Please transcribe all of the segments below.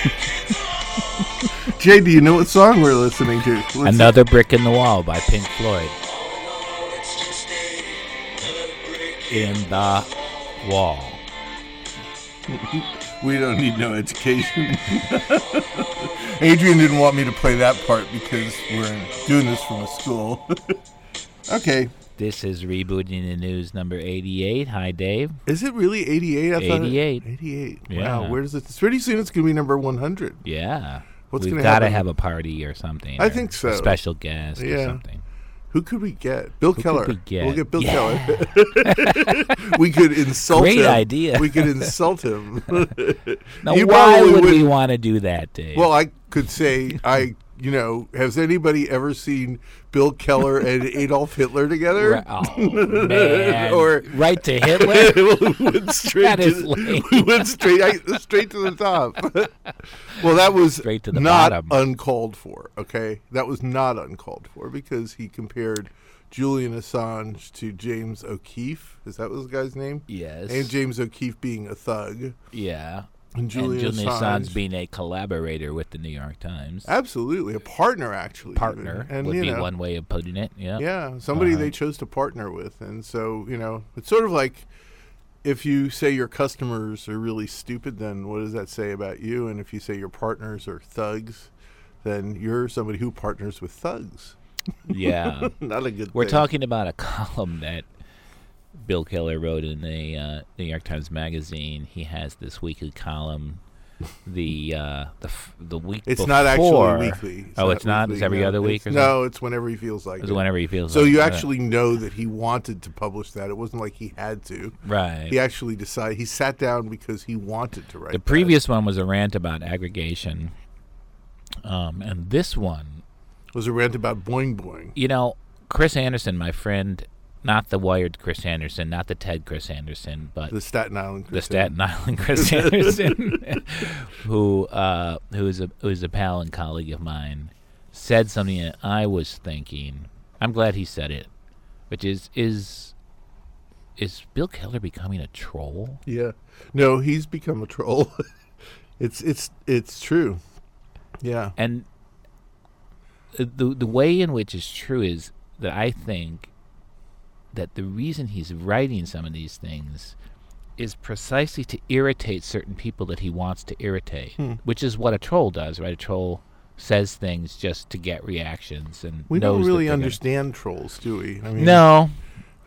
Jay, do you know what song we're listening to? Another Brick in the Wall by Pink Floyd. In the wall. We don't need no education. Adrian didn't want me to play that part because we're doing this from a school. okay. This is Rebooting the News number 88. Hi, Dave. Is it really 88? I thought it- 88. 88. Yeah. Wow. Where does it? Pretty soon it's going to be number 100. Yeah. What's We've gonna got to have a party or something. I or think so. Special guest or Yeah. something. Who could we get? Bill could Keller. we? We'll get Bill Yeah. Keller. we could insult Great him. idea. We could insult him. Now, You why probably would we want to do that, Dave? Well, I could say I. You know, has anybody ever seen Bill Keller and Adolf Hitler together? Oh, man. Or- right to Hitler? we went straight That to is lame. went straight I- straight to the top. well, that was Straight to the not bottom. uncalled for. Okay, that was not uncalled for because he compared Julian Assange to James O'Keefe. Is that was the guy's name? yes. And James O'Keefe being a thug, yeah. And Julian, and Julian Assange, Assange being a collaborator with the New York Times. absolutely a partner, actually. Partner even. and would be know, one way of putting it. Yeah. Yeah, somebody they uh-huh. chose to partner with, and so you know, it's sort of like if you say your customers are really stupid, then what does that say about you? And if you say your partners are thugs, then you're somebody who partners with thugs. Yeah. Not a good. We're thing. talking about a column that Bill Keller wrote in the uh, New York Times Magazine. He has this weekly column. The uh, the f- the week It's before, not actually weekly. oh, it's not. It's every no. other week. It's- or no, it's whenever he feels like something? it. whenever he feels. So like you it. actually know that he wanted to publish that. It wasn't like he had to. right. He actually decided. He sat down because he wanted to write. The that. previous one was a rant about aggregation, um, and this one, was a rant about boing boing. you know, Chris Anderson, my friend, not the Wired Chris Anderson, not the Ted Chris Anderson, but The Staten Island. the Chris Staten Island Chris Anderson, who uh, who is a who is a pal and colleague of mine, said something that I was thinking. I'm glad he said it, which is is is Bill Keller becoming a troll? Yeah. No, he's become a troll. it's it's it's true. Yeah. And the the way in which it's true is that I think that the reason he's writing some of these things is precisely to irritate certain people that he wants to irritate, Hmm. which is what a troll does, right? A troll says things just to get reactions and We don't really they're gonna- understand trolls, do we? I mean, No,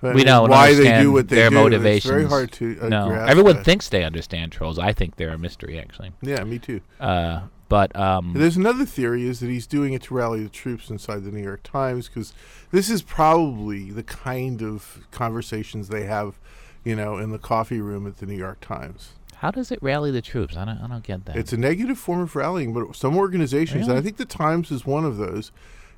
I we don't why they understand do what they their do. motivations. It's very hard to uh, no. grasp Everyone that. thinks they understand trolls. I think they're a mystery, actually. Yeah, me too. Uh, but um, There's another theory is that he's doing it to rally the troops inside the New York Times because this is probably the kind of conversations they have, you know, in the coffee room at the New York Times. how does it rally the troops? I don't. I don't get that. It's a negative form of rallying, but some organizations, and I think the Times is one of those,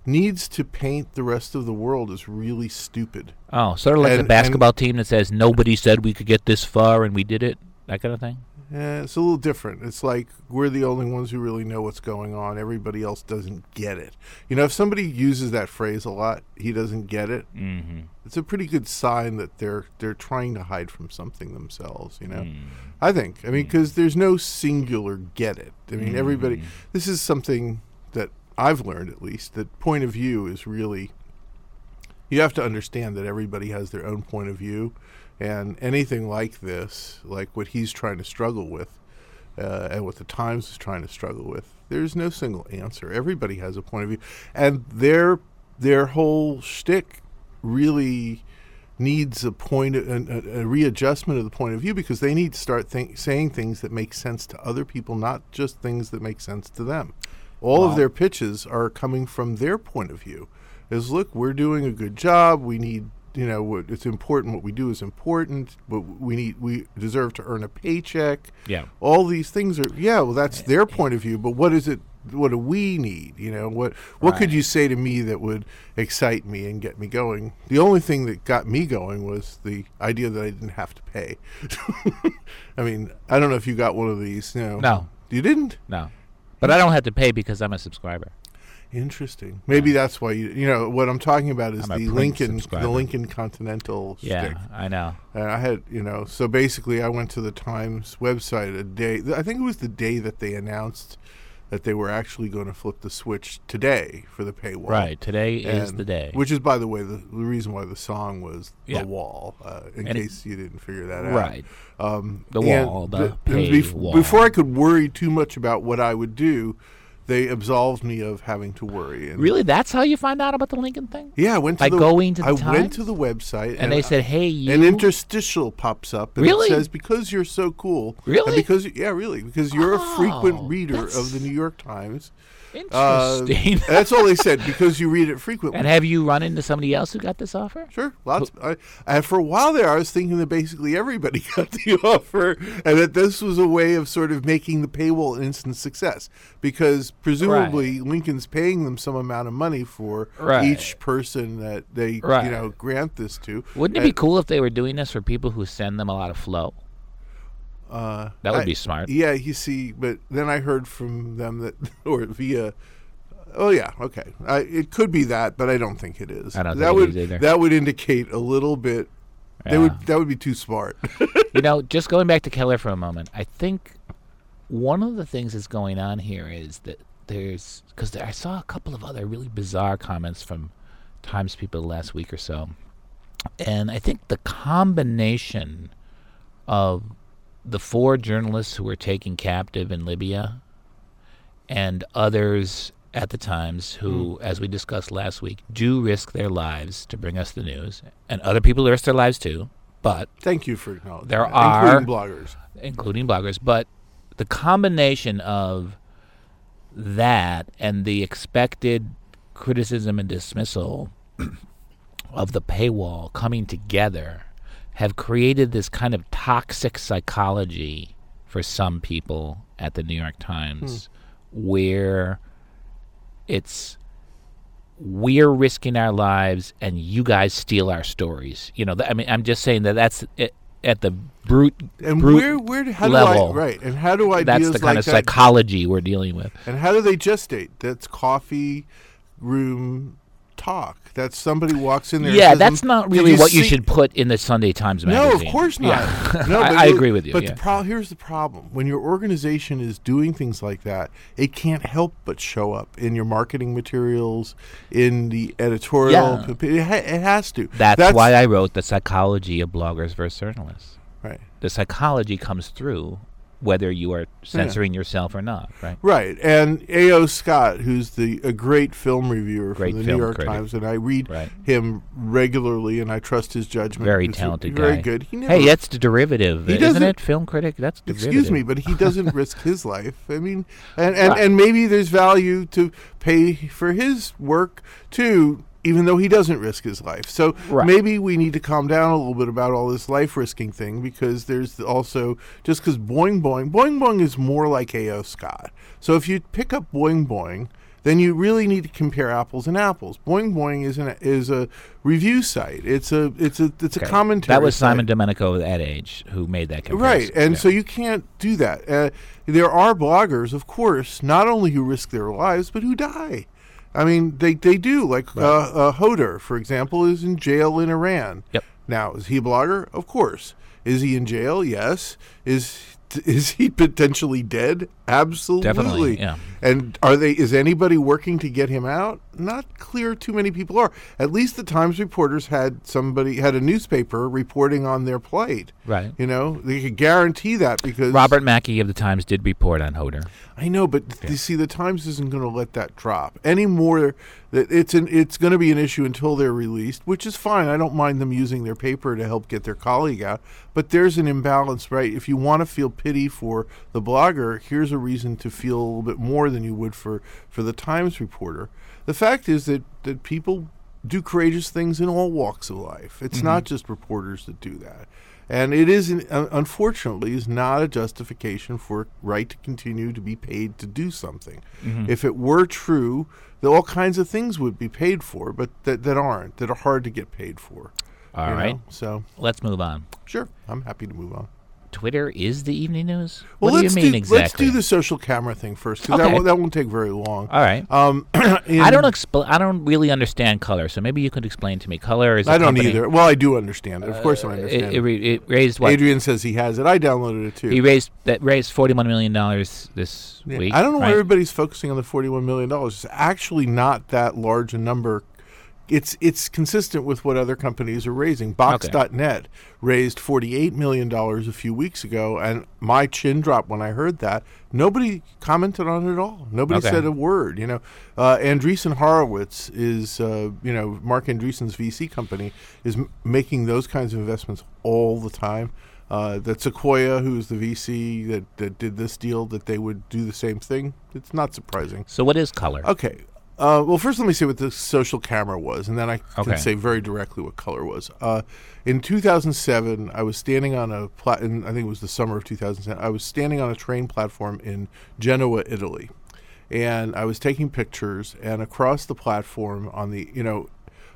needs to paint the rest of the world as really stupid. Oh, sort of like And- the basketball team that says nobody said we could get this far and we did it. That kind of thing. Yeah, it's a little different. It's like we're the only ones who really know what's going on. Everybody else doesn't get it. You know, if somebody uses that phrase a lot, he doesn't get it. Mm-hmm. It's a pretty good sign that they're they're trying to hide from something themselves. You know, Mm. I think. I mean, because there's no singular get it. I mean, everybody. Mm. This is something that I've learned at least. That point of view is really. You have to understand that everybody has their own point of view, and anything like this, like what he's trying to struggle with, uh, and what the Times is trying to struggle with, there's no single answer. Everybody has a point of view, and their their whole shtick really needs a point, a, a, a readjustment of the point of view because they need to start think, saying things that make sense to other people, not just things that make sense to them. All of their pitches are coming from their point of view. Is look, we're doing a good job. We need, you know, what, it's important. What we do is important. But we need, we deserve to earn a paycheck. Yeah. All these things are, yeah. Well, that's their point of view. But what is it? What do we need? You know, what what could you say to me that would excite me and get me going? The only thing that got me going was the idea that I didn't have to pay. I mean, I don't know if you got one of these. You know, No. you didn't. No, but I don't have to pay because I'm a subscriber. Interesting. Maybe that's why you you know what I'm talking about is the Lincoln subscriber. the Lincoln Continental Yeah, stick. I know. And I had you know so basically I went to the Times website a day I think it was the day that they announced that they were actually going to flip the switch today for the paywall. Right. Today is the day. Which is, by the way, the, the reason why the song was Yeah. "The Wall," uh, in And it- case you didn't figure that out. right. Um, The wall, the it was pay bef- Before I could worry too much about what I would do, they absolved me of having to worry. And Really? That's how you find out about the Lincoln thing? Yeah, I went to By the, going to the I went to the website, And they said, "Hey, you." an interstitial pops up and Really? it says because you're so cool and Really? because yeah really because you're a frequent Oh, reader of the New York Times uh, Interesting. that's all they said because you read it frequently and have you run into somebody else who got this offer? Sure, lots. I, I, for a while there, I was thinking that basically everybody got the offer, and that this was a way of sort of making the paywall an instant success, because presumably Lincoln's paying them some amount of money for Right. each person that they, Right. you know, grant this to. Wouldn't it be cool if they were doing this for people who send them a lot of flow? Uh, That would I- be smart. Yeah, you see, but then I heard from them that, or via. Oh yeah, okay. I, it could be that, but I don't think it is. I don't that think would is either. that would indicate a little bit. They would that would be too smart. you know, just going back to Keller for a moment, I think one of the things that's going on here is that there's because there, I saw a couple of other really bizarre comments from Times people last week or so, and I think the combination of the four journalists who were taken captive in Libya and others at the Times who, hmm. as we discussed last week, do risk their lives to bring us the news, and other people risk their lives too, but Thank you for acknowledging. There that, are- including bloggers. including bloggers, but the combination of that and the expected criticism and dismissal of the paywall coming together have created this kind of toxic psychology for some people at the New York Times hmm. where it's we're risking our lives and you guys steal our stories. You know, th- I mean, I'm just saying that that's it, at the brute, And brute where where how level. do I right? And how do ideas that's the kind like of that, psychology we're dealing with. And how do they gestate? That's coffee room talk. That somebody walks in there. Yeah, says, that's "Mm, not really what you should put in the Sunday Times magazine. No, of course not. Yeah. No, I, but I you- agree with you. But yeah. the pro- here's the problem: when your organization is doing things like that, it can't help but show up in your marketing materials, in the editorial. Yeah. It, ha- it has to. that's, why I wrote the psychology of bloggers versus journalists. right. The psychology comes through whether you are censoring yourself or not, right? Right, and A.O. Scott, who's the a great film reviewer Great from the New York critic. Times, and I read Right. him regularly, and I trust his judgment. Very talented very guy. good. He never, Hey, that's the derivative, He isn't it? Film critic. That's derivative. excuse me, but he doesn't risk his life. I mean, and and, and maybe there's value to pay for his work too. Even though he doesn't risk his life, so Right. maybe we need to calm down a little bit about all this life risking thing because there's also just because Boing Boing Boing Boing is more like A.O. Scott. So if you pick up Boing Boing, then you really need to compare apples and apples. Boing Boing is an is a review site. It's a it's a it's a Okay. commentary. That was site. Simon Dumenco at Age who made that comparison. Right, and Yeah. so you can't do that. Uh, there are bloggers, of course, not only who risk their lives, but who die. I mean, they, they do. Like uh, uh, Hoder, for example, is in jail in Iran. Yep. Now, is he a blogger? Of course. Is he in jail? Yes. Is is he potentially dead? Absolutely. Definitely, yeah. And are they? Is anybody working to get him out? Not clear. Too many people are. At least the Times reporters had somebody had a newspaper reporting on their plight. Right. You know, they could guarantee that because Robert Mackey of the Times did report on Hoder. I know, but you see, the Times isn't going to let that drop any more. That it's an it's going to be an issue until they're released, which is fine. I don't mind them using their paper to help get their colleague out. But there's an imbalance, right? If you want to feel pity for the blogger, here's a reason to feel a little bit more than you would for for the Times reporter. The fact is that that people do courageous things in all walks of life. It's mm-hmm. not just reporters that do that. And it is, unfortunately, is not a justification for right to continue to be paid to do something. Mm-hmm. If it were true, that all kinds of things would be paid for, but that, that aren't, that are hard to get paid for. All right. know? So, Let's move on. sure, I'm happy to move on. Twitter is the evening news? Well, what do let's you mean do, exactly? Let's do the social camera thing first, because that, Okay. won't, that won't take very long. All right. Um, I don't expl- I don't really understand color, so maybe you could explain to me. Color is. I don't either. Well, I do understand it. Of course, I understand. it, re- it raised what? Adrian says he has it. I downloaded it too. he raised that raised forty one million dollars this Yeah. week. I don't know why everybody's focusing on the forty-one million dollars. It's actually not that large a number. It's it's consistent with what other companies are raising. Box.net raised forty-eight million dollars a few weeks ago, and my chin dropped when I heard that. Nobody commented on it at all. Nobody Okay. said a word. You know, uh, Andreessen Horowitz is uh, you know Marc Andreessen's VC company is m- making those kinds of investments all the time. Uh, that Sequoia, who's the VC that, that did this deal, that they would do the same thing. It's not surprising. So what is color? Okay. Uh, well, first let me say what the social camera was, and then I Okay. can say very directly what color was. Uh, in 2007, I was standing on a pla- in, I think it was the summer of 2007. I was standing on a train platform in Genoa, Italy, and I was taking pictures. And across the platform, on the you know,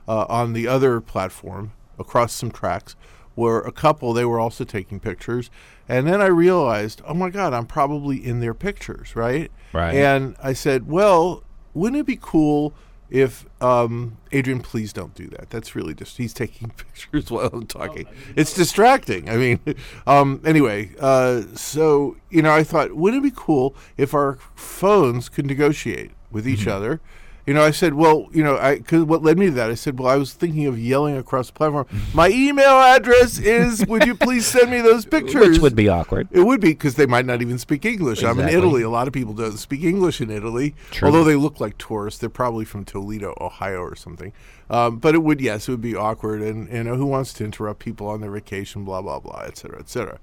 uh, on the other platform, across some tracks, were a couple. They were also taking pictures, and then I realized, oh my God, I'm probably in their pictures, right? Right. And I said, well, wouldn't it be cool if um, Adrian, please don't do that. That's really just he's taking pictures while I'm talking. It's distracting. I mean, um, anyway, uh, so you know, I thought, wouldn't it be cool if our phones could negotiate with each other? You know, I said, well, you know, I because what led me to that, I said, well, I was thinking of yelling across the platform. My email address is. Would you please send me those pictures? Which would be awkward. It would be because they might not even speak English. I'm in Italy. A lot of people don't speak English in Italy. True. Although they look like tourists, they're probably from Toledo, Ohio, or something. Um, but it would, yes, it would be awkward. And you know, who wants to interrupt people on their vacation? Blah blah blah, et cetera, et cetera.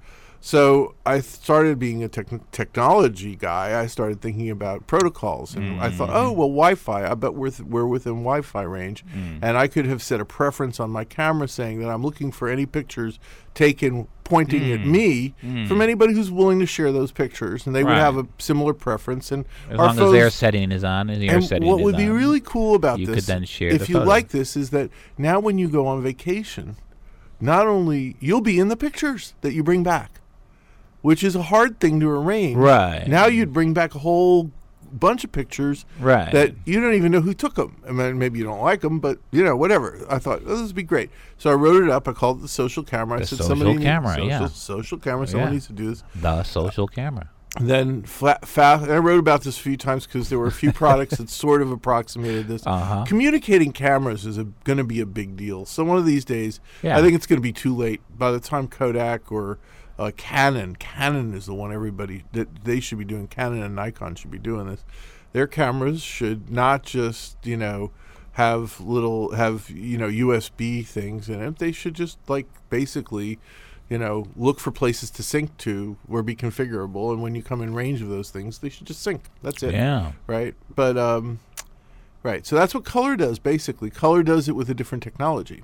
So I started being a tech- technology guy. I started thinking about protocols, and I thought, mm. oh well, Wi-Fi. I bet we're th- we're within Wi-Fi range, mm. and I could have set a preference on my camera saying that I'm looking for any pictures taken pointing at mm. me from anybody who's willing to share those pictures, and they would have a similar preference. And As our long as their setting is on and your setting is on. and setting what would be on. really cool about you this, could then share if the you photo. like this, is that now when you go on vacation, not only you'll be in the pictures that you bring back, which is a hard thing to arrange. Right. now, you'd bring back a whole bunch of pictures Right. that you don't even know who took them. I mean, maybe you don't like them, but you know, whatever. I thought oh, this would be great, so I wrote it up. I called it the social camera. I The said social somebody needs- camera, social, yeah. social camera. Someone Yeah. needs to do this. the social camera. Then flat, fast. And I wrote about this a few times because there were a few products that sort of approximated this. Uh-huh. Communicating cameras is going to be a big deal. So one of these days, Yeah. I think it's going to be too late. By the time Kodak or uh, Canon, Canon is the one everybody that they should be doing. Canon and Nikon should be doing this. Their cameras should not just you know have little have you know USB things in it. They should just like basically you know, look for places to sync to or be configurable. And when you come in range of those things, they should just sync. That's it. Yeah. Right. But, um, right. So that's what color does, basically. Color does it with a different technology.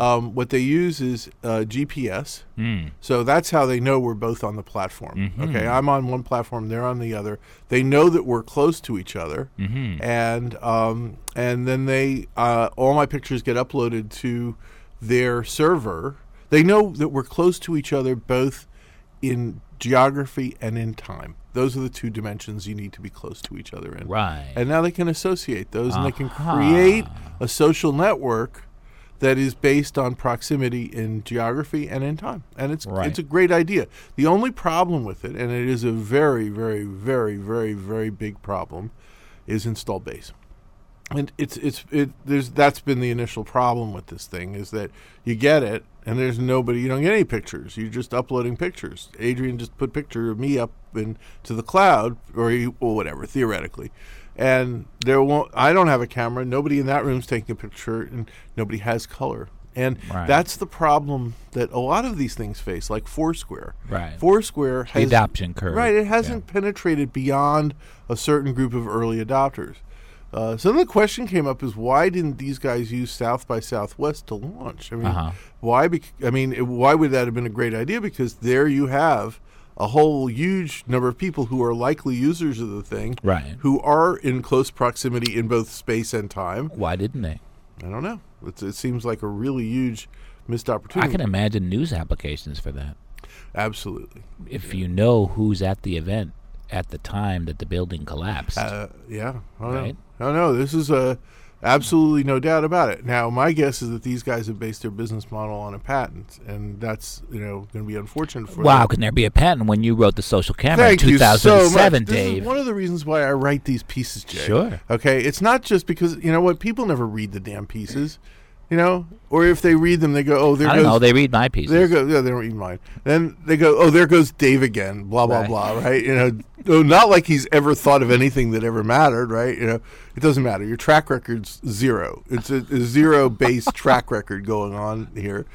Um, what they use is uh, GPS. Mm. So that's how they know we're both on the platform. Mhm. Okay, I'm on one platform, they're on the other. They know that we're close to each other, Mhm. and um, and then they uh, all my pictures get uploaded to their server. They know that we're close to each other both in geography and in time. Those are the two dimensions you need to be close to each other in. Right. And now they can associate those and they can create a social network that is based on proximity in geography and in time. And it's Right. it's a great idea. The only problem with it, and it is a very, very, very, very, very big problem, is install base. And it's it's it there's that's been the initial problem with this thing is that you get it and there's nobody you don't get any pictures. You're just uploading pictures. Adrian just put picture of me up in to the cloud or he, or whatever theoretically. And there won't I don't have a camera. Nobody in that room's taking a picture and nobody has color. And Right. that's the problem that a lot of these things face like Foursquare. Right. Foursquare has The adoption curve. Right, it hasn't penetrated beyond a certain group of early adopters. Uh, so then the question came up: Is why didn't these guys use South by Southwest to launch? I mean, Uh-huh. why? Bec- I mean, it- why would that have been a great idea? Because there you have a whole huge number of people who are likely users of the thing, Right. Who are in close proximity in both space and time. Why didn't they? I don't know. It's, it seems like a really huge missed opportunity. I can imagine news applications for that. Absolutely. If you know who's at the event at the time that the building collapsed. Uh, yeah. Oh, Right. no. Oh, no. This is a absolutely no doubt about it. Now, my guess is that these guys have based their business model on a patent, and that's you know going to be unfortunate for wow, them. can there be a patent when you wrote the social camera Thank in you so 2007, much. This Dave? one of the reasons why I write these pieces, Jay. Sure. Okay, it's not just because you know what people never read the damn pieces, you know, or if they read them, they go, "Oh, there I goes know. They read my pieces. There goes. Yeah, they don't read mine. Then they go, "Oh, there goes Dave again." Blah blah Right. blah. Right? You know, not like he's ever thought of anything that ever mattered. Right? You know, it doesn't matter. Your track record's zero. It's a, a zero based track record going on here.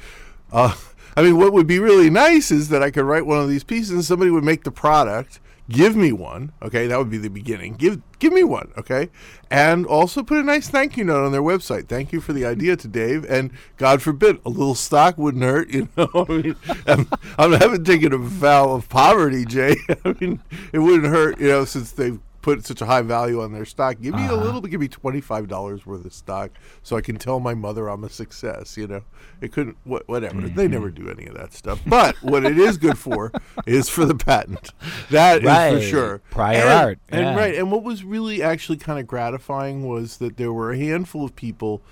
Uh, I mean, what would be really nice is that I could write one of these pieces, and somebody would make the product. Give me one, okay? That would be the beginning. Give give me one, okay? And also put a nice thank you note on their website. Thank you for the idea to Dave, and God forbid a little stock wouldn't hurt. You know, I mean, I'm, I haven't taken a vow of poverty, Jay. I mean, it wouldn't hurt, you know, since they've put such a high value on their stock. Give me a little, bit. give me twenty five dollars worth of stock, so I can tell my mother I'm a success. You know, it couldn't, wha- whatever. They never do any of that stuff. But what it is good for is for the patent. That is Right. for sure. Prior and, art, and right. And what was really actually kind of gratifying was that there were a handful of people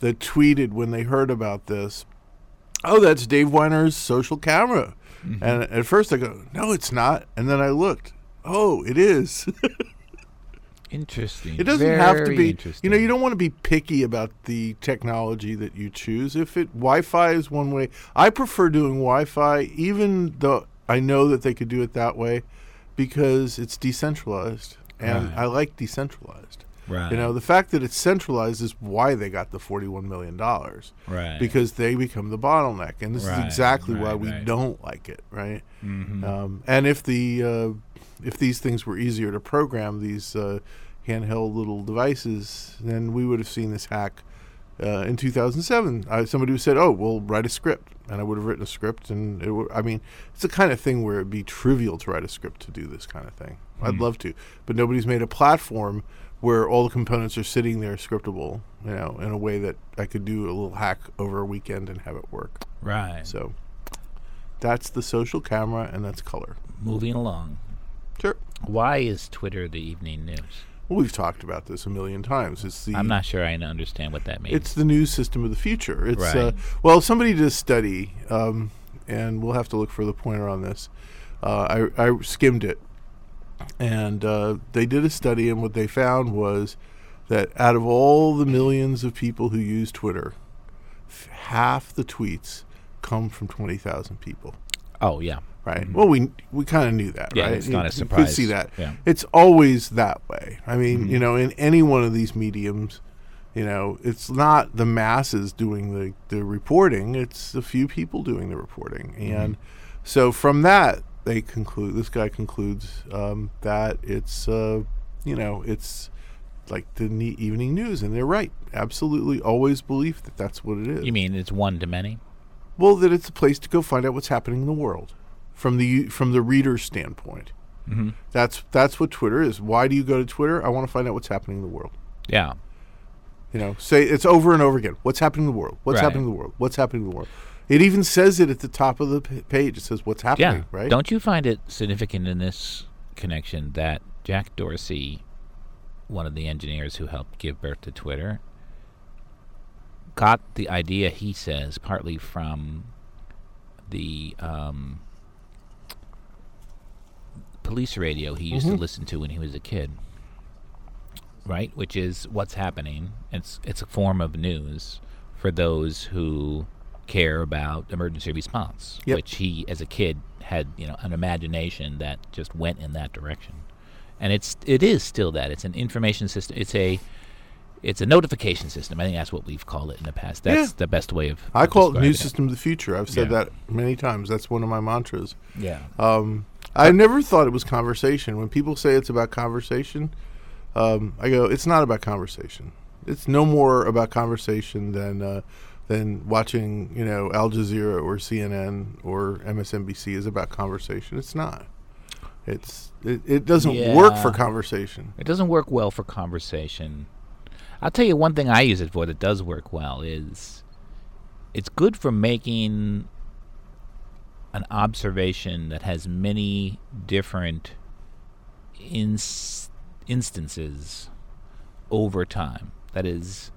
that tweeted when they heard about this. Oh, that's Dave Winer's social camera. Mm-hmm. And at first I go, no, it's not. And then I looked. Oh, it is. Interesting. It doesn't have to be. Interesting. You know, you don't want to be picky about the technology that you choose. If it Wi-Fi is one way, I prefer doing Wi-Fi, even though I know that they could do it that way, because it's decentralized, and Right. I like decentralized. Right. You know, the fact that it's centralized is why they got the forty-one million dollars, Right. because they become the bottleneck, and this Right, is exactly why we right. don't like it, right? Mhm. Um, and if the uh, if these things were easier to program, these uh, handheld little devices, then we would have seen this hack uh, in 2007. I, somebody who said, "Oh, we'll write a script," and I would have written a script, and it would, I mean, it's the kind of thing where it'd be trivial to write a script to do this kind of thing. I'd Hmm. love to, but nobody's made a platform where all the components are sitting there scriptable, you know, in a way that I could do a little hack over a weekend and have it work. right. So that's the social camera, and that's color. Moving along. Sure. Why is Twitter the evening news? Well, we've talked about this a million times. It's the I'm not sure I understand what that means. it's the news system of the future. It's uh, well, somebody did a study, um, and we'll have to look for the pointer on this. Uh, I, I skimmed it, and uh, they did a study, and what they found was that out of all the millions of people who use Twitter, f- half the tweets come from twenty thousand people. oh yeah. right? Well, we we kind of knew that, Yeah, right? it's not a You- you surprise. could see that. Yeah. It's always that way. I mean, Mm-hmm. you know, in any one of these mediums, you know, it's not the masses doing the the reporting; it's a few people doing the reporting, Mm-hmm. and so from that they conclude. This guy concludes um, that it's, uh, you know, it's like the evening news, and they're right. Absolutely, always believe that that's what it is. You mean it's one to many? Well, that it's a place to go find out what's happening in the world from the from the reader's standpoint. Mm-hmm. That's that's what Twitter is. Why do you go to Twitter? I want to find out what's happening in the world. Yeah. You know, say it's over and over again. What's happening in the world? What's Right. happening in the world? What's happening in the world? It even says it at the top of the page. It says what's happening. Yeah. Right? Don't you find it significant in this connection that Jack Dorsey, one of the engineers who helped give birth to Twitter, got the idea, he says, partly from the um, police radio he used to Mhm. listen to when he was a kid. Right, which is what's happening. It's it's a form of news for those who care about emergency response, Yep. which he, as a kid, had you know an imagination that just went in that direction, and it's it is still that. It's an information system. It's a it's a notification system. I think that's what we've called it in the past. That's Yeah. the best way of. I of call it new news system of the future. I've said Yeah. that many times. That's one of my mantras. Yeah. Um, I never thought it was conversation. When people say it's about conversation, um, I go, it's not about conversation. It's no more about conversation than uh, than watching, you know, Al Jazeera or CNN or MSNBC is about conversation. It's not. It's it, it doesn't work for conversation. It doesn't work well for conversation. I'll tell you one thing I use it for that does work well is it's good for making an observation that has many different ins- instances over time. That is,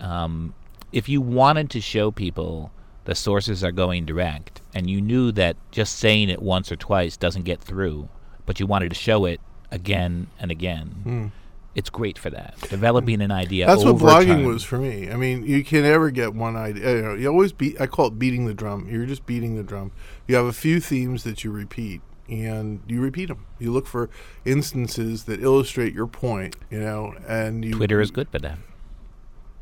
um, if you wanted to show people the sources are going direct, and you knew that just saying it once or twice doesn't get through, but you wanted to show it again and again, hmm. it's great for that. Developing an idea. That's what blogging time. was for me. I mean, you can never get one idea. You, know, you always beat. I call it beating the drum. You're just beating the drum. You have a few themes that you repeat, and you repeat them. You look for instances that illustrate your point. You know, and you, Twitter is good for that.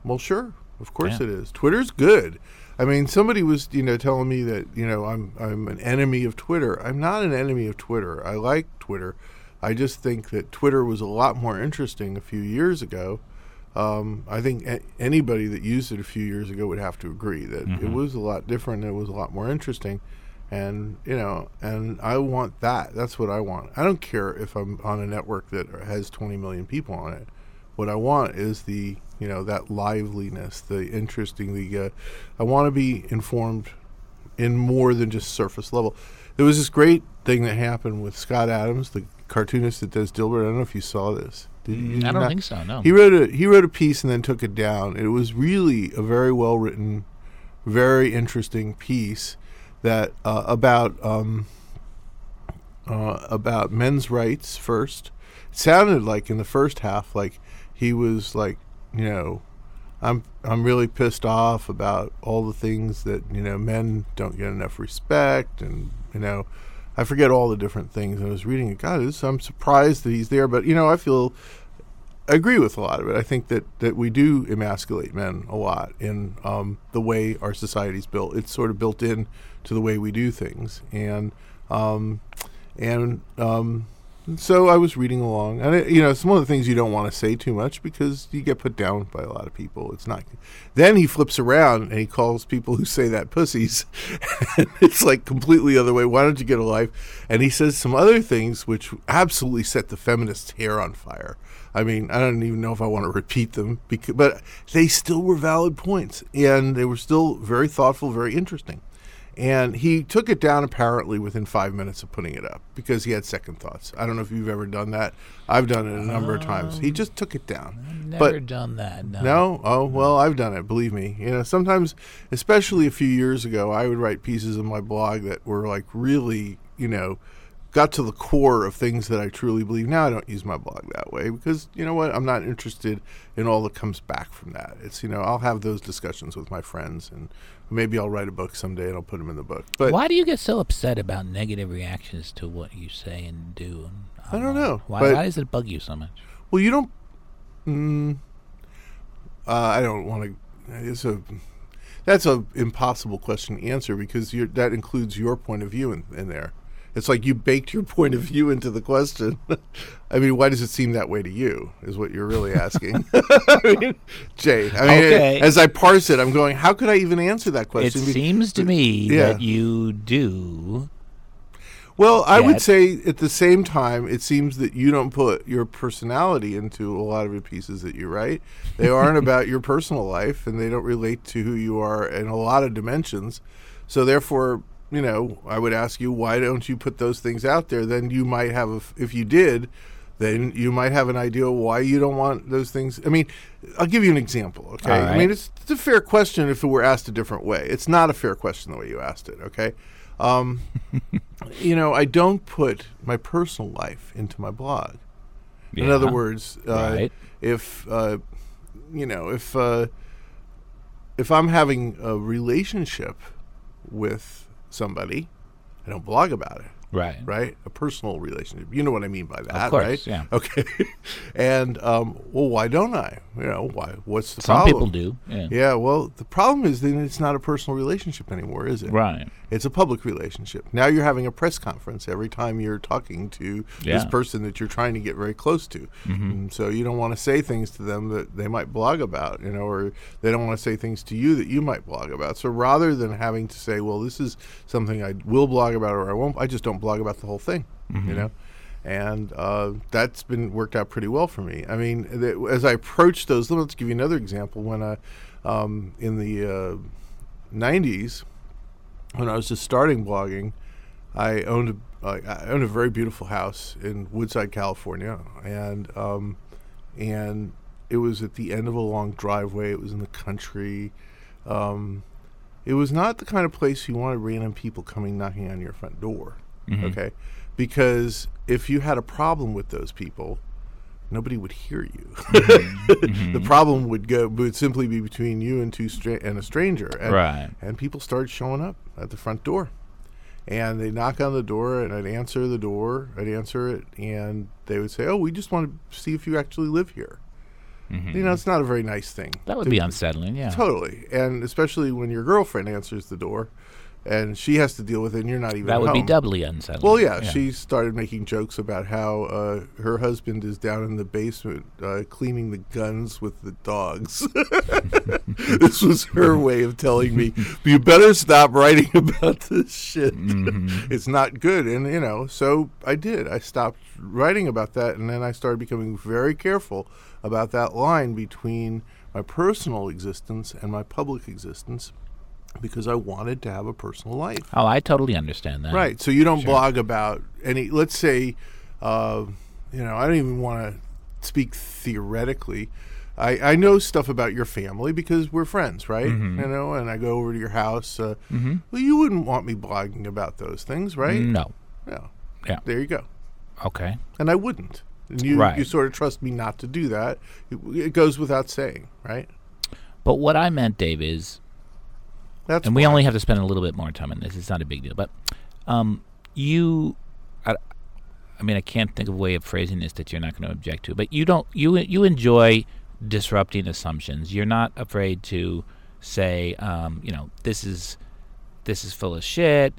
Well, sure, of course Yeah. it is. Twitter's good. I mean, somebody was, you know, telling me that, you know, I'm I'm an enemy of Twitter. I'm not an enemy of Twitter. I like Twitter. I just think that Twitter was a lot more interesting a few years ago. Um, I think a- anybody that used it a few years ago would have to agree that it was a lot different. It was a lot more interesting, and you know, and I want that. That's what I want. I don't care if I'm on a network that has 20 million people on it. What I want is the you know that liveliness, the interesting. The uh, I want to be informed in more than just surface level. There was this great thing that happened with Scott Adams, the cartoonist that does Dilbert. I don't know if you saw this. Did, did you Mm, I don't not? think so. No. He wrote a he wrote a piece and then took it down. It was really a very well written, very interesting piece that uh, about um, uh, about men's rights first. It sounded like in the first half like he was like you know I'm I'm really pissed off about all the things that you know men don't get enough respect and you know I forget all the different things. I was reading it. God, I'm surprised that he's there, but you know I feel I agree with a lot of it. I think that, that we do emasculate men a lot in um, the way our society's built. It's sort of built in to the way we do things, and um, and um, so I was reading along, and it, you know, it's one of the things you don't want to say too much because you get put down by a lot of people. It's not. Then he flips around and he calls people who say that pussies. it's like completely the other way. Why don't you get a life? And he says some other things which absolutely set the feminists' hair on fire. I mean, I don't even know if I want to repeat them, because, but they still were valid points, and they were still very thoughtful, very interesting. And he took it down apparently within five minutes of putting it up because he had second thoughts. I don't know if you've ever done that. I've done it a number of times. He just took it down. Never but done that. No. no? Oh, well, I've done it, believe me. You know, sometimes, especially a few years ago, I would write pieces in my blog that were like really, you know, got to the core of things that I truly believe. Now I don't use my blog that way because, you know what, I'm not interested in all that comes back from that. It's, you know, I'll have those discussions with my friends and maybe I'll write a book someday and I'll put them in the book. But Why do you get so upset about negative reactions to what you say and do? I don't know, Why, but- why does it bug you so much? Well, you don't. Mm, uh, I don't want to. It's a. That's a impossible question to answer because that includes your point of view in, in there. It's like you baked your point of view into the question. I mean, why does it seem that way to you? Is what you're really asking, I mean, Jay. I mean, Okay. as I parse it, I'm going, how could I even answer that It question? Be- seems to me yeah. that you do. Well, I would say at the same time, it seems that you don't put your personality into a lot of the pieces that you write. They aren't about your personal life, and they don't relate to who you are in a lot of dimensions. So, therefore, you know, I would ask you, why don't you put those things out there? Then you might have, a, if you did, then you might have an idea why you don't want those things. I mean, I'll give you an example, okay? All I mean, it's, it's a fair question if it were asked a different way. It's not a fair question the way you asked it, okay? Um, you know, I don't put my personal life into my blog. In other words, uh, Right. if uh, you know, if uh, if I'm having a relationship with somebody, I don't blog about it. Right. Right, a personal relationship. You know what I mean by that, course, right? yeah. Okay. and um, well, why don't I? You know, why? What's the Some problem? people do. Yeah. Yeah. Well, the problem is then it's not a personal relationship anymore, is it? Right. It's a public relationship. Now you're having a press conference every time you're talking to this Yeah. Mm-hmm. person that you're trying to get very close to. And so you don't want to say things to them that they might blog about, you know, or they don't want to say things to you that you might blog about. So rather than having to say, well, this is something I will blog about or I won't, I just don't blog about the whole thing, Mm-hmm. you know? And uh, that's been worked out pretty well for me. I mean, th- as I approach those, let's give you another example. When I, um, in the uh, 90s, when I was just starting blogging, I owned a, like, I owned a very beautiful house in Woodside, California, and um, and it was at the end of a long driveway. It was in the country. Um, it was not the kind of place you wanted random people coming knocking on your front door. Mm-hmm. Okay, because if you had a problem with those people, nobody would hear you. Mm-hmm. the mm-hmm. problem would go would simply be between you and two stra- and a stranger. And, Right. And people started showing up at the front door, and they knock on the door, and I'd answer the door. I'd answer it, and they would say, "Oh, we just want to see if you actually live here." You know, it's not a very nice thing. That would to- be unsettling. Yeah. Totally, and especially when your girlfriend answers the door, and she has to deal with it, and you're not even. That would be home. doubly unsettling. Well, yeah, she started making jokes about how uh, her husband is down in the basement uh, cleaning the guns with the dogs. this was her way of telling me, "You better stop writing about this shit. It's not good." And you know, so I did. I stopped writing about that, and then I started becoming very careful about that line between my personal existence and my public existence. Because I wanted to have a personal life. Oh, I totally understand that. Right. So you don't blog about any. Let's say, uh, you know, I don't even want to speak theoretically. I, I know stuff about your family because we're friends, right? Mm-hmm. You know, and I go over to your house. Uh, Well, you wouldn't want me blogging about those things, right? No. No. Yeah. There you go. Okay. And I wouldn't. And you, Right. you sort of trust me not to do that. It, it goes without saying, right? But what I meant, Dave, is That's and we only have to spend a little bit more time on this. It's not a big deal, but um, you, I, I mean, I can't think of a way of phrasing this that you're not going to object to. But you don't you you enjoy disrupting assumptions. You're not afraid to say, um, you know, this is this is full of shit.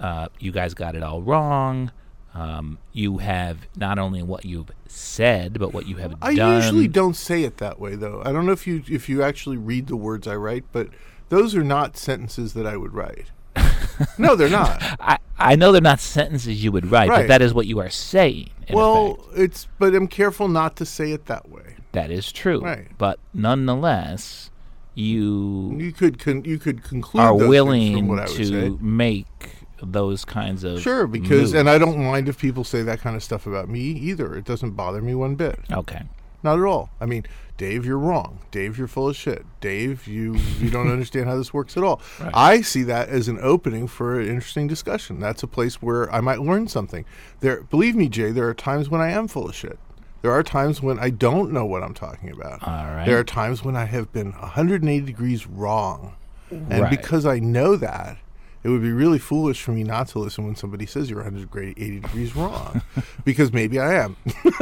Uh, you guys got it all wrong. Um, you have not only what you've said, but what you have I done. I usually don't say it that way, though. I don't know if you if you actually read the words I write, but those are not sentences that I would write. no, they're not. I, I know they're not sentences you would write, but that is what you are saying. in well, effect. it's but I'm careful not to say it that way. that is true. Right. But nonetheless, you You could con- you could conclude are willing what I would to say. make those kinds of Sure, because moves. and I don't mind if people say that kind of stuff about me either. It doesn't bother me one bit. okay. Not at all. I mean, Dave, you're wrong. Dave, you're full of shit. Dave, you you don't understand how this works at all. I see that as an opening for an interesting discussion. That's a place where I might learn something. There, believe me, Jay, there are times when I am full of shit. There are times when I don't know what I'm talking about. All right. There are times when I have been 180 degrees wrong. And Right. because I know that, it would be really foolish for me not to listen when somebody says you're 180 degrees wrong. because maybe I am.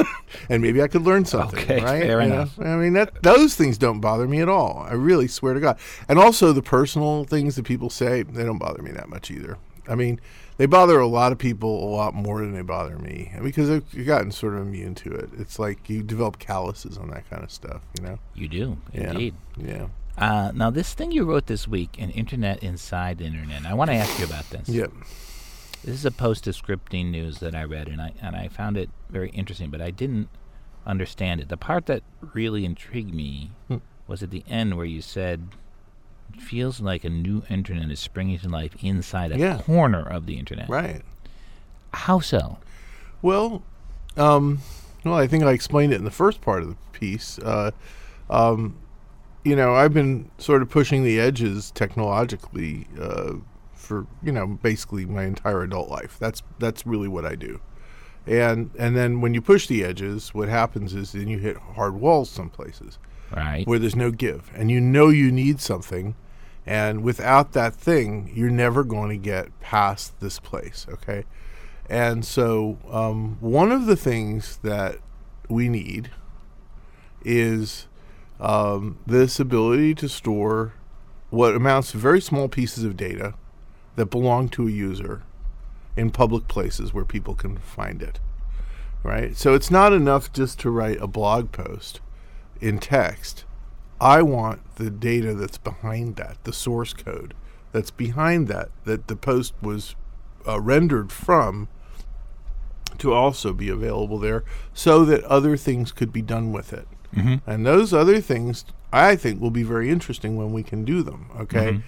and maybe I could learn something. Okay, right? fair You know? enough. I mean, that those things don't bother me at all. I really swear to God. And also the personal things that people say, they don't bother me that much either. I mean, they bother a lot of people a lot more than they bother me because I've gotten sort of immune to it. It's like you develop calluses on that kind of stuff, you know? You do Yeah. indeed. Yeah. Uh, now, this thing you wrote this week, an internet inside the internet. I want to ask you about this. Yep. This is a post of scripting news that I read, and I and I found it very interesting, but I didn't understand it. The part that really intrigued me Hmm. was at the end where you said, "It feels like a new internet is springing to life inside a Yeah. corner of the internet." Right. How so? Well, um, well, I think I explained it in the first part of the piece. Uh, um, you know, I've been sort of pushing the edges technologically uh, for you know basically my entire adult life. That's that's really what I do. And and then when you push the edges, what happens is then you hit hard walls some places Right. where there's no give, and you know you need something, and without that thing, you're never going to get past this place. Okay, and so um, one of the things that we need is um, this ability to store what amounts to very small pieces of data that belong to a user in public places where people can find it. Right? So it's not enough just to write a blog post in text. I want the data that's behind that, the source code that's behind that, that the post was uh, rendered from, to also be available there so that other things could be done with it. Mhm. And those other things, I think, will be very interesting when we can do them. Okay.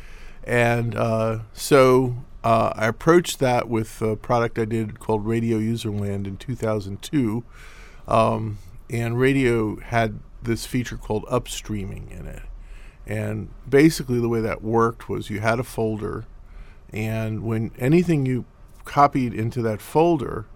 And uh, so uh, I approached that with a product I did called Radio Userland in 2002. Um, and radio had this feature called upstreaming in it. And basically, the way that worked was you had a folder, and when anything you copied into that folder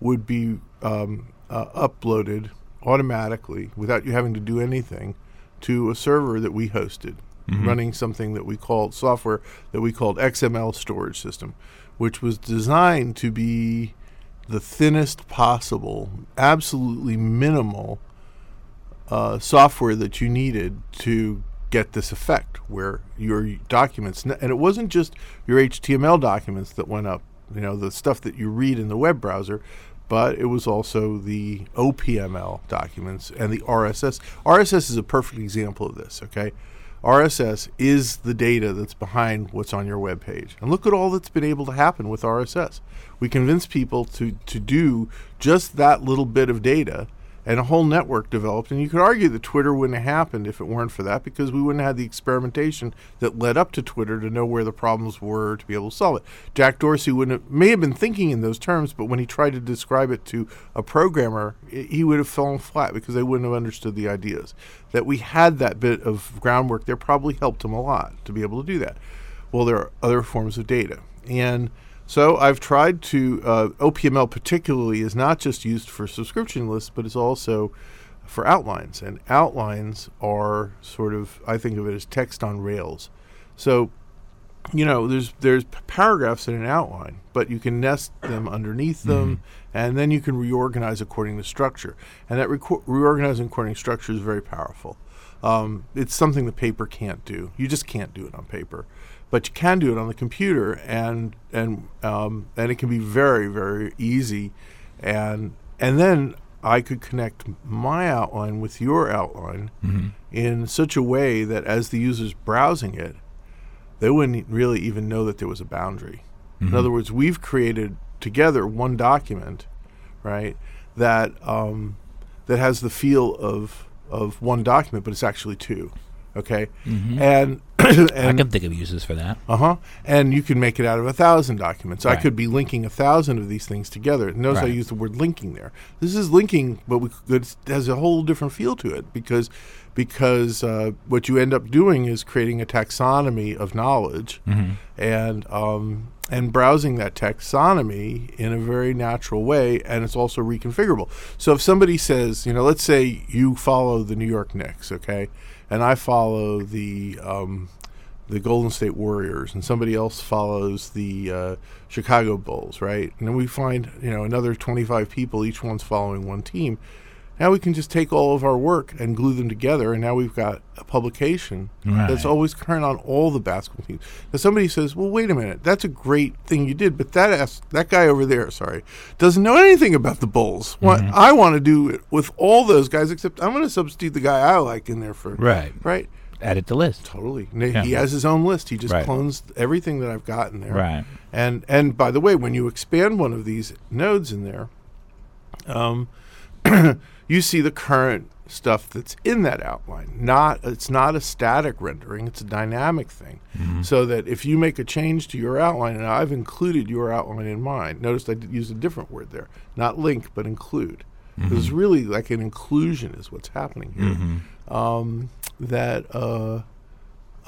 would be um, uh, uploaded automatically without you having to do anything to a server that we hosted, Mm-hmm. running something that we called software that we called XML storage system, which was designed to be the thinnest possible, absolutely minimal uh, software that you needed to get this effect where your documents and it wasn't just your HTML documents that went up you know the stuff that you read in the web browser but it was also the OPML documents and the RSS RSS is a perfect example of this okay RSS is the data that's behind what's on your web page. And look at all that's been able to happen with RSS. We convince people to, to do just that little bit of data, and a whole network developed. And you could argue that Twitter wouldn't have happened if it weren't for that, because we wouldn't have had the experimentation that led up to Twitter to know where the problems were to be able to solve it. Jack Dorsey wouldn't have, may have been thinking in those terms, but when he tried to describe it to a programmer, i he would have fallen flat because they wouldn't have understood the ideas. That we had that bit of groundwork there probably helped him a lot to be able to do that. Well, there are other forms of data. And so I've tried to, uh, OPML particularly is not just used for subscription lists, but it's also for outlines. And outlines are sort of, I think of it as text on rails. So, you know, there's there's paragraphs in an outline, but you can nest them underneath them, and then you can reorganize according to structure. And that reco- reorganizing according to structure is very powerful. Um, it's something the paper can't do. You just can't do it on paper, but you can do it on the computer, and and um, and it can be very very easy, and and then I could connect my outline with your outline in such a way that as the user's browsing it, they wouldn't really even know that there was a boundary. In other words, we've created together one document, right? That um, that has the feel of of one document, but it's actually two. Okay, and I can think of uses for that. uh huh. And you can make it out of a thousand documents. I could be linking a thousand of these things together. Notice I use the word linking there. This is linking, but we, it has a whole different feel to it because because uh, what you end up doing is creating a taxonomy of knowledge and um, and browsing that taxonomy in a very natural way, and it's also reconfigurable. So if somebody says, you know, let's say you follow the New York Knicks, okay, and I follow the um, the Golden State Warriors, and somebody else follows the uh, Chicago Bulls, right? And then we find, you know, another 25 people, each one's following one team. Now we can just take all of our work and glue them together, and now we've got a publication that's always current on all the basketball teams. Now somebody says, "Well, wait a minute, that's a great thing you did, but that ass, that guy over there, sorry, doesn't know anything about the Bulls. What Mm-hmm. I want to do it with all those guys, except I'm going to substitute the guy I like in there for Right. right." Add it to list. Totally. Yeah. He has his own list. He just Right. clones everything that I've got in there. Right. And and by the way, when you expand one of these nodes in there, um, you see the current stuff that's in that outline. Not it's not a static rendering; it's a dynamic thing. So that if you make a change to your outline, and I've included your outline in mine. Notice I did use a different word there, not link, but include. It's really like an inclusion is what's happening here. Um, that uh,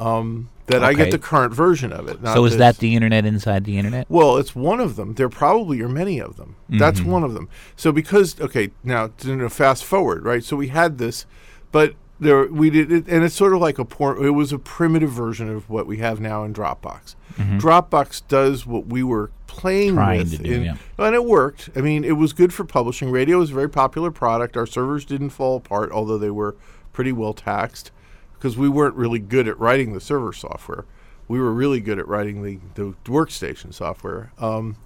um, that I get the current version of it. So is this. that the internet inside the internet? Well, it's one of them. There probably are many of them. That's Mm-hmm. one of them. So because okay, now to fast forward, right? So we had this, but there we did it, and it's sort of like a por- It was a primitive version of what we have now in Dropbox. Dropbox does what we were playing Mm-hmm. Trying with, do, in- yeah. and it worked. I mean, it was good for publishing. Radio was a very popular product. Our servers didn't fall apart, although they were pretty well taxed because we weren't really good at writing the server software. We were really good at writing the, the workstation software. Um,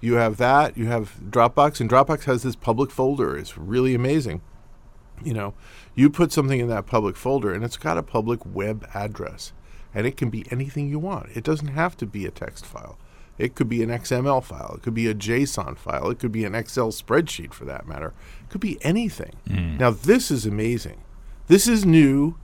you have that. You have Dropbox, and Dropbox has this public folder. It's really amazing. You know, you put something in that public folder, and it's got a public web address, and it can be anything you want. It doesn't have to be a text file. It could be an XML file. It could be a JSON file. It could be an Excel spreadsheet, for that matter. It could be anything. Now, this is amazing. This is new.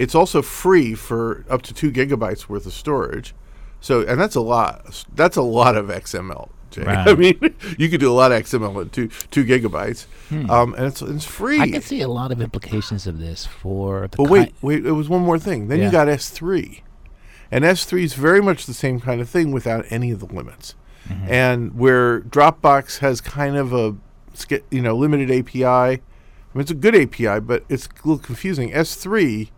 It's also free for up to two gigabytes worth of storage. So, and that's a lot. That's a lot of XML. Jay. Right. I mean, you could do a lot of XML at two two gigabytes, um, and it's it's free. Hmm. I can see a lot of implications of this for the. But ki- wait, wait, it was one more thing. Then Yeah. you got S3. And S3 is very much the same kind of thing without any of the limits. Mm-hmm. And where Dropbox has kind of a you know limited API. I mean, it's a good API, but it's a little confusing. S3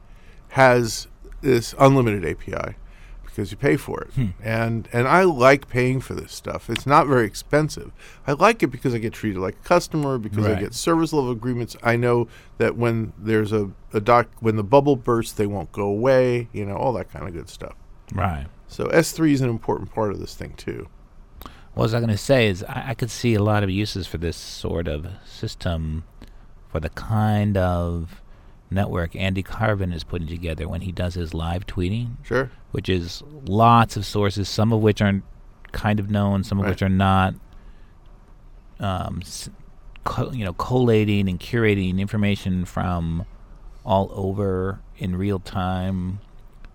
has this unlimited API because you pay for it. Hmm. And and I like paying for this stuff. It's not very expensive. I like it because I get treated like a customer because I get service level agreements. I know that when there's a, a doc when the bubble bursts, they won't go away, you know, all that kind of good stuff. right. So S3 is an important part of this thing too. What was I going to say is I, I could see a lot of uses for this sort of system for the kind of network Andy Carvin is putting together when he does his live tweeting, Sure. which is lots of sources, some of which aren't kind of known, some of Right. which are not. Um, co- you know, collating and curating information from all over in real time,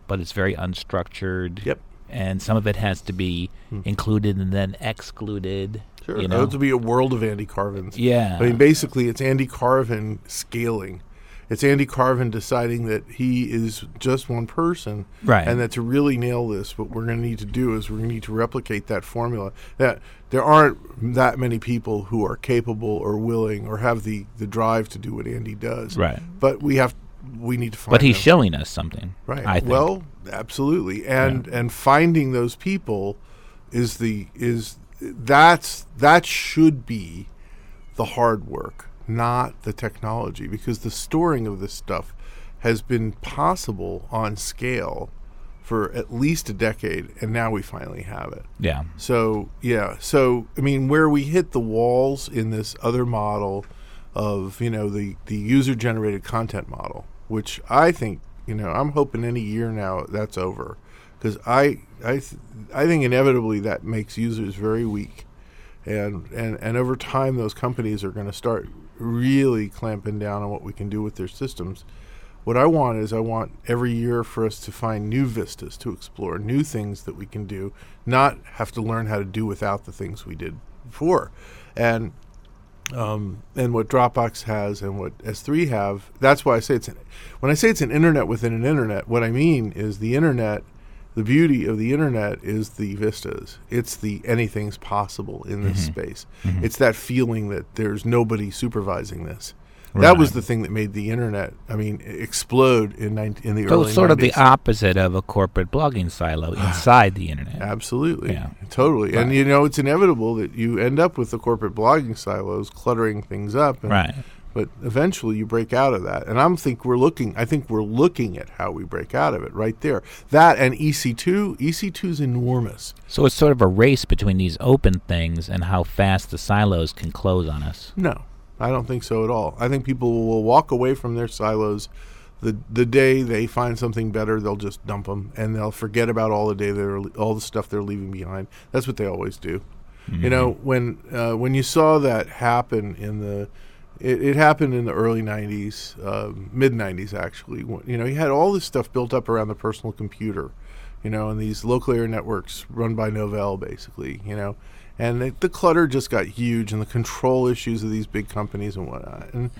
but it's very unstructured Yep. and some of it has to be Hmm. included and then excluded. Sure. You know? Would be a world of Andy Carvins. Yeah. I mean, basically, it's Andy Carvin scaling. It's Andy Carvin deciding that he is just one person, Right. And that to really nail this, what we're going to need to do is we're going to need to replicate that formula. That there aren't that many people who are capable or willing or have the the drive to do what Andy does, Right. But we have we need to find. but he's them. showing us something. Right. I think. Well, absolutely. And and finding those people is the is that's that should be the hard work, not the technology because the storing of this stuff has been possible on scale for at least a decade and now we finally have it. yeah. So yeah, so I mean, where we hit the walls in this other model of you know the the user generated content model, which I think you know I'm hoping any year now that's over, because I I th- I think inevitably that makes users very weak, and and and over time those companies are going to start really clamping down on what we can do with their systems. What I want is I want every year for us to find new vistas to explore, new things that we can do, not have to learn how to do without the things we did before. And um, and what Dropbox has and what S3 have, that's why I say it's an, when I say it's an internet within an internet, what I mean is the internet, the beauty of the internet is the vistas. It's the anything's possible in this mm-hmm. space. Mm-hmm. It's that feeling that there's nobody supervising this. That was the thing that made the internet, I mean, explode in 19, in the So early it's sort of the opposite of a corporate blogging silo inside the internet. Absolutely. Yeah. Totally. And you know, it's inevitable that you end up with the corporate blogging silos cluttering things up. And, Right. But eventually you break out of that. And I'm think we're looking I think we're looking at how we break out of it right there. That and E EC2, EC2 is enormous. So it's sort of a race between these open things and how fast the silos can close on us. No. I don't think so at all. I think people will walk away from their silos the the day they find something better, they'll just dump them and they'll forget about all the day they're all the stuff they're leaving behind. That's what they always do. You know, when uh, when you saw that happen in the, it, it happened in the early '90s, uh, mid '90s actually. When, you know, you had all this stuff built up around the personal computer, you know, and these local area networks run by Novell, basically. You know, and the, the clutter just got huge, and the control issues of these big companies and whatnot, and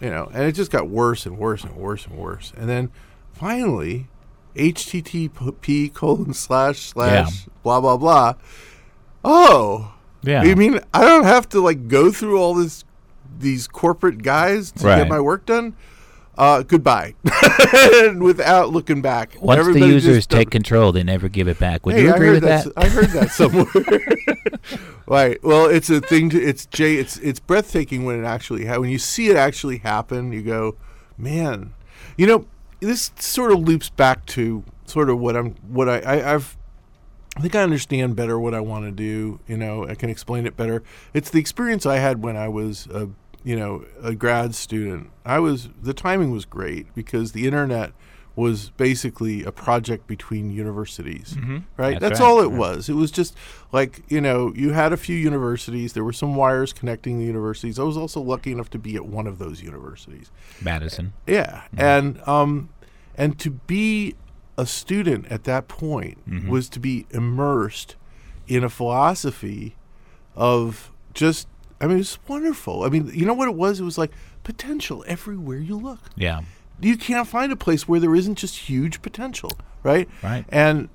you know, and it just got worse and worse and worse and worse, and then finally, HTTP colon slash slash blah blah blah. Oh, Yeah. you mean I don't have to like go through all this these corporate guys to Right. get my work done? Uh, goodbye, without looking back. Once the users take control, they never give it back. Would Hey, you agree with that? I heard that somewhere. right. Well, it's a thing. To, it's Jay. It's it's breathtaking when it actually ha- when you see it actually happen. You go, man. You know, this sort of loops back to sort of what I'm what I, I I've. I think I understand better what I want to do. You know, I can explain it better. It's the experience I had when I was a, you know, a grad student. I was the timing was great because the internet was basically a project between universities, right? That's That's, right. all it was. It was just like you know, you had a few universities. There were some wires connecting the universities. I was also lucky enough to be at one of those universities. Madison. Yeah, and um, and to be a student at that point Mhm. was to be immersed in a philosophy of just I mean it's wonderful. I mean, you know what it was? It was like potential everywhere you look. Yeah. You can't find a place where there isn't just huge potential, right? Right. And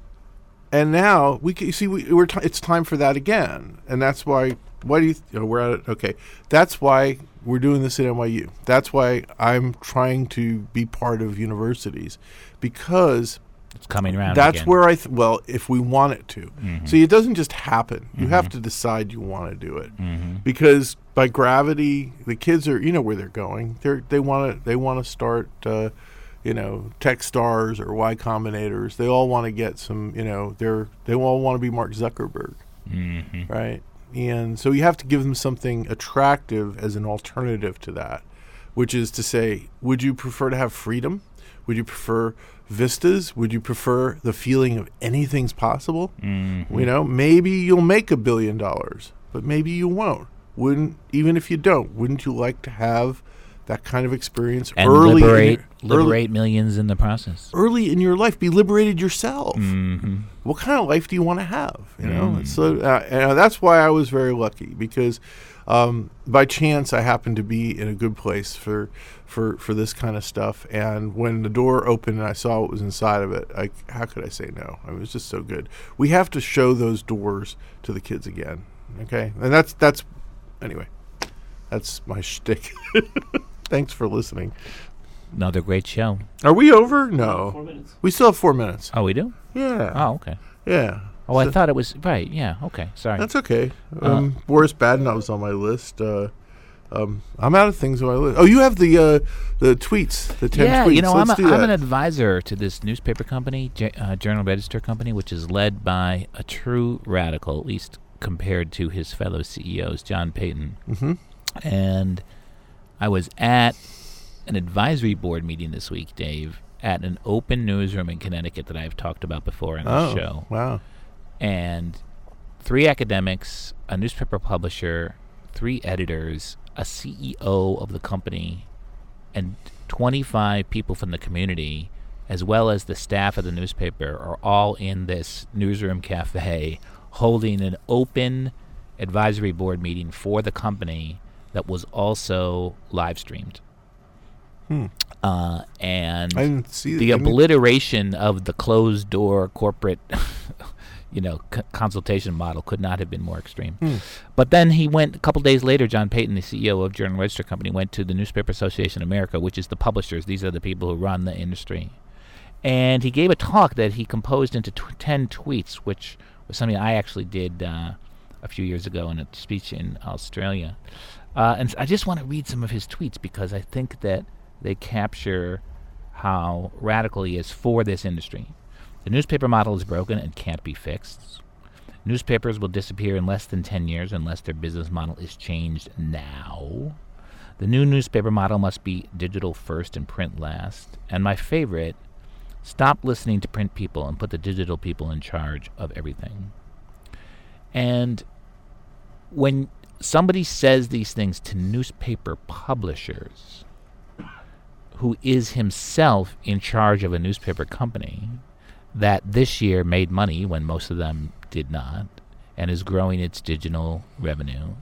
and now we can, see we, we're t- it's time for that again, and that's why. Why do you? We're at it. Okay, that's why we're doing this at NYU. That's why I'm trying to be part of universities, because coming around. that's again. where I. Th- well, if we want it to, Mhm. see, it doesn't just happen. You have to decide you want to do it Mhm. because by gravity, the kids are you know where they're going. They're they want to they want to start. Uh, you know, tech stars or Y Combinators. They all want to get some. You know, they're they all want to be Mark Zuckerberg, Mhm. right? And so you have to give them something attractive as an alternative to that, which is to say, would you prefer to have freedom? Would you prefer vistas? Would you prefer the feeling of anything's possible? Mhm. You know, maybe you'll make a billion dollars, but maybe you won't. Wouldn't even if you don't, wouldn't you like to have that kind of experience and early liberate in your, early, liberate millions in the process. early in your life? Be liberated yourself. hmm What kind of life do you want to have? You know, Mm. So uh, and that's why I was very lucky because um, by chance I happened to be in a good place for for for this kind of stuff. And when the door opened and I saw what was inside of it, I, how could I say no? I mean, it was just so good. We have to show those doors to the kids again. Okay, and that's that's anyway. That's my shtick. Thanks for listening. Another great show. Are we over? No, Four minutes. we still have four minutes. Oh, we do. Yeah, Oh, okay. yeah. Oh, I thought it was right. Yeah. Okay. Sorry. That's okay. Uh, Um, Boris Badenov was on my list. Uh, um, I'm out of things on my list. Oh, you have the uh, the tweets, the ten yeah, tweets. you know, Let's I'm, a, I'm an advisor to this newspaper company, J- uh, Journal Register Company, which is led by a true radical, at least compared to his fellow CEOs, John Paton. Mhm. And I was at an advisory board meeting this week, Dave, at an open newsroom in Connecticut that I've talked about before in Oh, the show. wow. And three academics, a newspaper publisher, three editors, a CEO of the company, and 25 people from the community, as well as the staff of the newspaper, are all in this newsroom cafe holding an open advisory board meeting for the company that was also live streamed. Hmm. Uh, and I didn't see the obliteration of the closed door corporate you know c- consultation model could not have been more extreme Hmm. but then he went a couple days later john paton the ceo of journal register company went to the newspaper association of america which is the publishers these are the people who run the industry and he gave a talk that he composed into tw- 10 tweets which was something i actually did uh, a few years ago in a speech in australia uh, and I just want to read some of his tweets because i think that they capture how radical he is for this industry. The newspaper model is broken and can't be fixed. Newspapers will disappear in less than 10 years unless their business model is changed now. The new newspaper model must be digital first and print last. And my favorite, stop listening to print people and put the digital people in charge of everything. And when somebody says these things to newspaper publishers, who is himself in charge of a newspaper company that this year made money when most of them did not and is growing its digital revenue,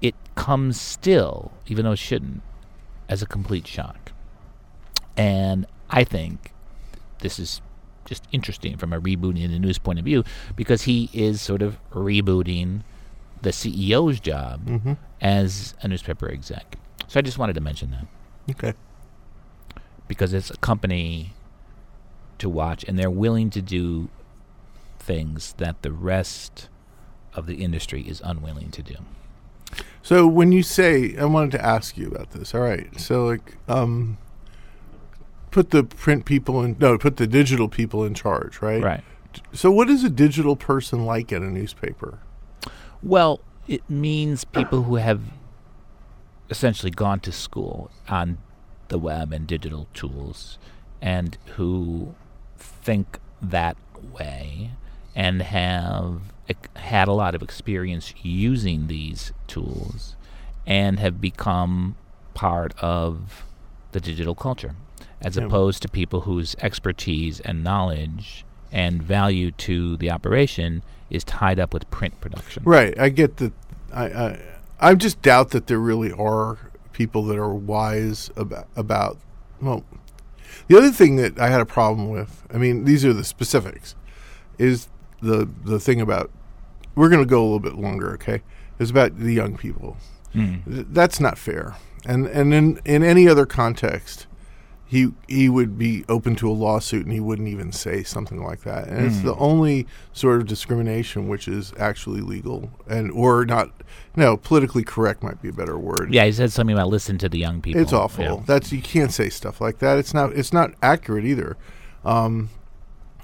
it comes still, even though it shouldn't, as a complete shock. And I think this is just interesting from a rebooting in the news point of view because he is sort of rebooting the CEO's job Mhm. as a newspaper exec. So I just wanted to mention that Okay. because it's a company to watch and they're willing to do things that the rest of the industry is unwilling to do. So when you say, I wanted to ask you about this. All right. So like, um, put the print people in. No, put the digital people in charge. Right. Right. So what is a digital person like at a newspaper? Well, it means people who have essentially gone to school on the web and digital tools and who think that way and have had a lot of experience using these tools and have become part of the digital culture. as Yeah. opposed to people whose expertise and knowledge and value to the operation is tied up with print production. Right. I get that. I, I I just doubt that there really are people that are wise about about. Well, the other thing that I had a problem with. I mean, these are the specifics. Is the the thing about we're going to go a little bit longer. Okay, is about the young people. Mm. Th- That's not fair. And and in in any other context. He, he would be open to a lawsuit and he wouldn't even say something like that. And it's the only sort of discrimination which is actually legal and or not no, politically correct might be a better word. Yeah, he said something about listen to the young people. It's awful. Yeah. That's you can't say stuff like that. It's not it's not accurate either. Um,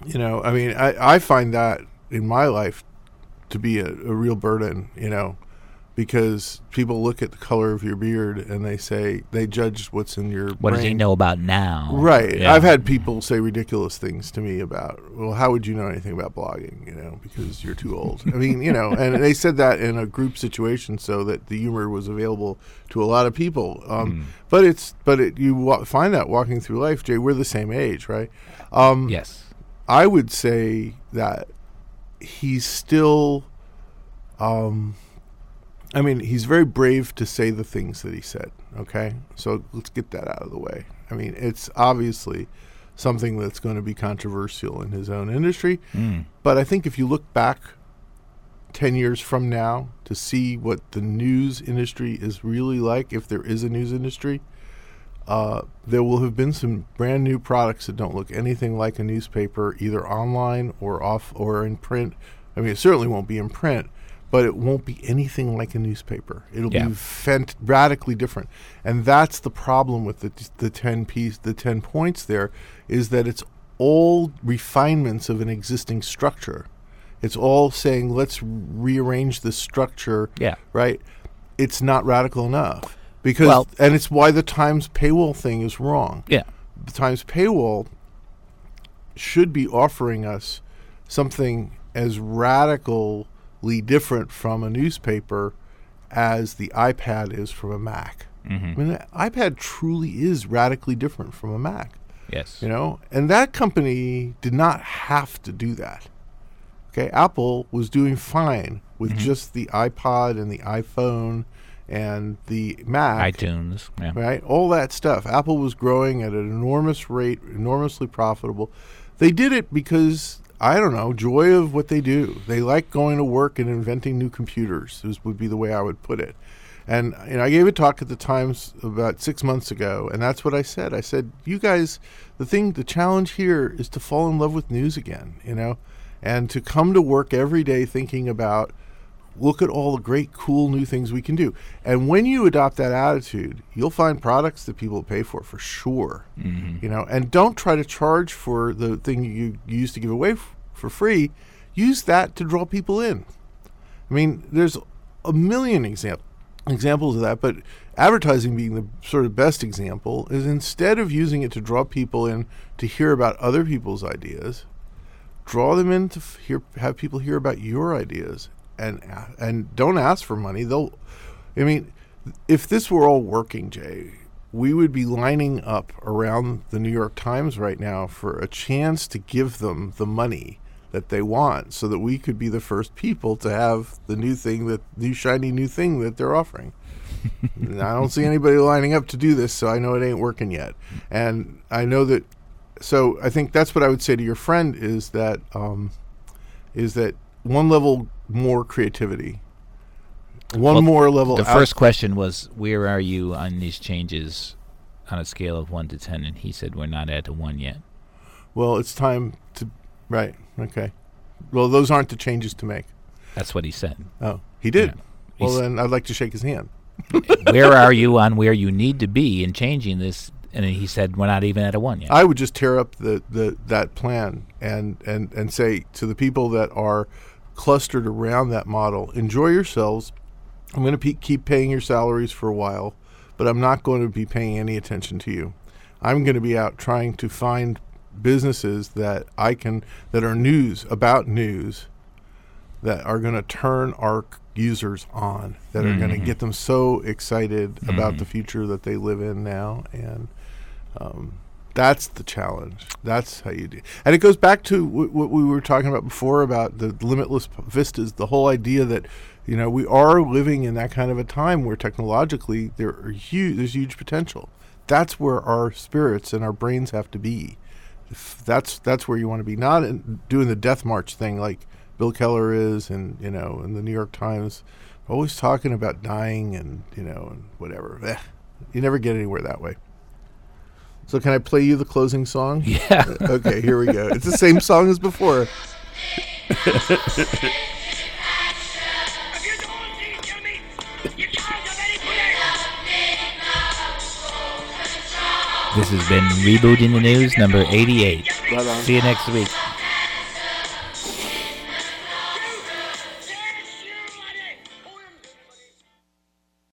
you know, I mean, I, I find that in my life to be a, a real burden. You know, because people look at the color of your beard and they say they judge what's in your What does he know about now? Right. Yeah. I've had people say ridiculous things to me about, well, how would you know anything about blogging? You know, because you're too old. I mean, you know, and they said that in a group situation so that the humor was available to a lot of people. Um, But it's, but it, you wa- find that walking through life, Jay, we're the same age, right? Um, Yes. I would say that he's still, um, I mean, he's very brave to say the things that he said. Okay, so let's get that out of the way. I mean, it's obviously something that's going to be controversial in his own industry. Mm. But I think if you look back 10 years from now to see what the news industry is really like, if there is a news industry, uh, there will have been some brand new products that don't look anything like a newspaper, either online or off or in print. I mean, it certainly won't be in print, but it won't be anything like a newspaper. It'll Yeah. be fent- radically different, and that's the problem with the the ten piece, the ten points. There is that it's all refinements of an existing structure. It's all saying let's rearrange the structure Yeah. right? It's not radical enough because, Well- and it's why the Times paywall thing is wrong. Yeah. The Times paywall should be offering us something as radically different from a newspaper as the iPad is from a Mac. Mm-hmm. I mean, the iPad truly is radically different from a Mac Yes. you know and that company did not have to do that okay apple was doing fine with Mm-hmm. just the ipod and the iphone and the mac iTunes. Yeah. right all that stuff apple was growing at an enormous rate enormously profitable they did it because i don't know joy of what they do they like going to work and inventing new computers this would be the way i would put it and know, I gave a talk at the Times about six months ago, and that's what I said. I said, "You guys, the thing, the challenge here is to fall in love with news again, you know, and to come to work every day thinking about, look at all the great, cool new things we can do. And when you adopt that attitude, you'll find products that people pay for for sure, mm-hmm. you know. And don't try to charge for the thing you used to give away f- for free. Use that to draw people in. I mean, there's a million examples examples of that, but advertising being the sort of best example is instead of using it to draw people in to hear about other people's ideas, draw them in to hear have people hear about your ideas and and don't ask for money. They'll I mean, if this were all working, Jay, we would be lining up around the New York Times right now for a chance to give them the money that they want so that we could be the first people to have the new thing that new shiny new thing that they're offering. I don't see anybody lining up to do this, so I know it ain't working yet. And I know that so I think that's what I would say to your friend is that um, is that one level more creativity. One Well, more level The out- first question was, "Where are you on these changes on a scale of one to 10? And he said, "We're not at a one yet." Well, it's time to right. Okay. Well, those aren't the changes to make. That's what he said. Oh, he did. Yeah. Well, He's- then I'd like to shake his hand. where are you on where you need to be in changing this? And he said, "We're not even at a one yet." I would just tear up the, the that plan and, and, and say to the people that are clustered around that model, enjoy yourselves. I'm going to pe- keep paying your salaries for a while, but I'm not going to be paying any attention to you. I'm going to be out trying to find businesses that I can that are news about news that are going to turn our users on, that are going to get them so excited about the future that they live in now, and um, That's the challenge. That's how you do. And it goes back to w- what we were talking about before about the limitless vistas. The whole idea that you know we are living in that kind of a time where technologically there are huge. There's huge potential. That's where our spirits and our brains have to be. If that's that's where you want to be. Not in doing the death march thing like Bill Keller is, and you know, in the New York Times, always talking about dying and you know and whatever. Eh, you never get anywhere that way. So can I play you the closing song? Yeah. okay, here we go. It's the same song as before. If you don't see it, tell me. You can't have any This has been Rebooting the News number 88. Right. See you next week.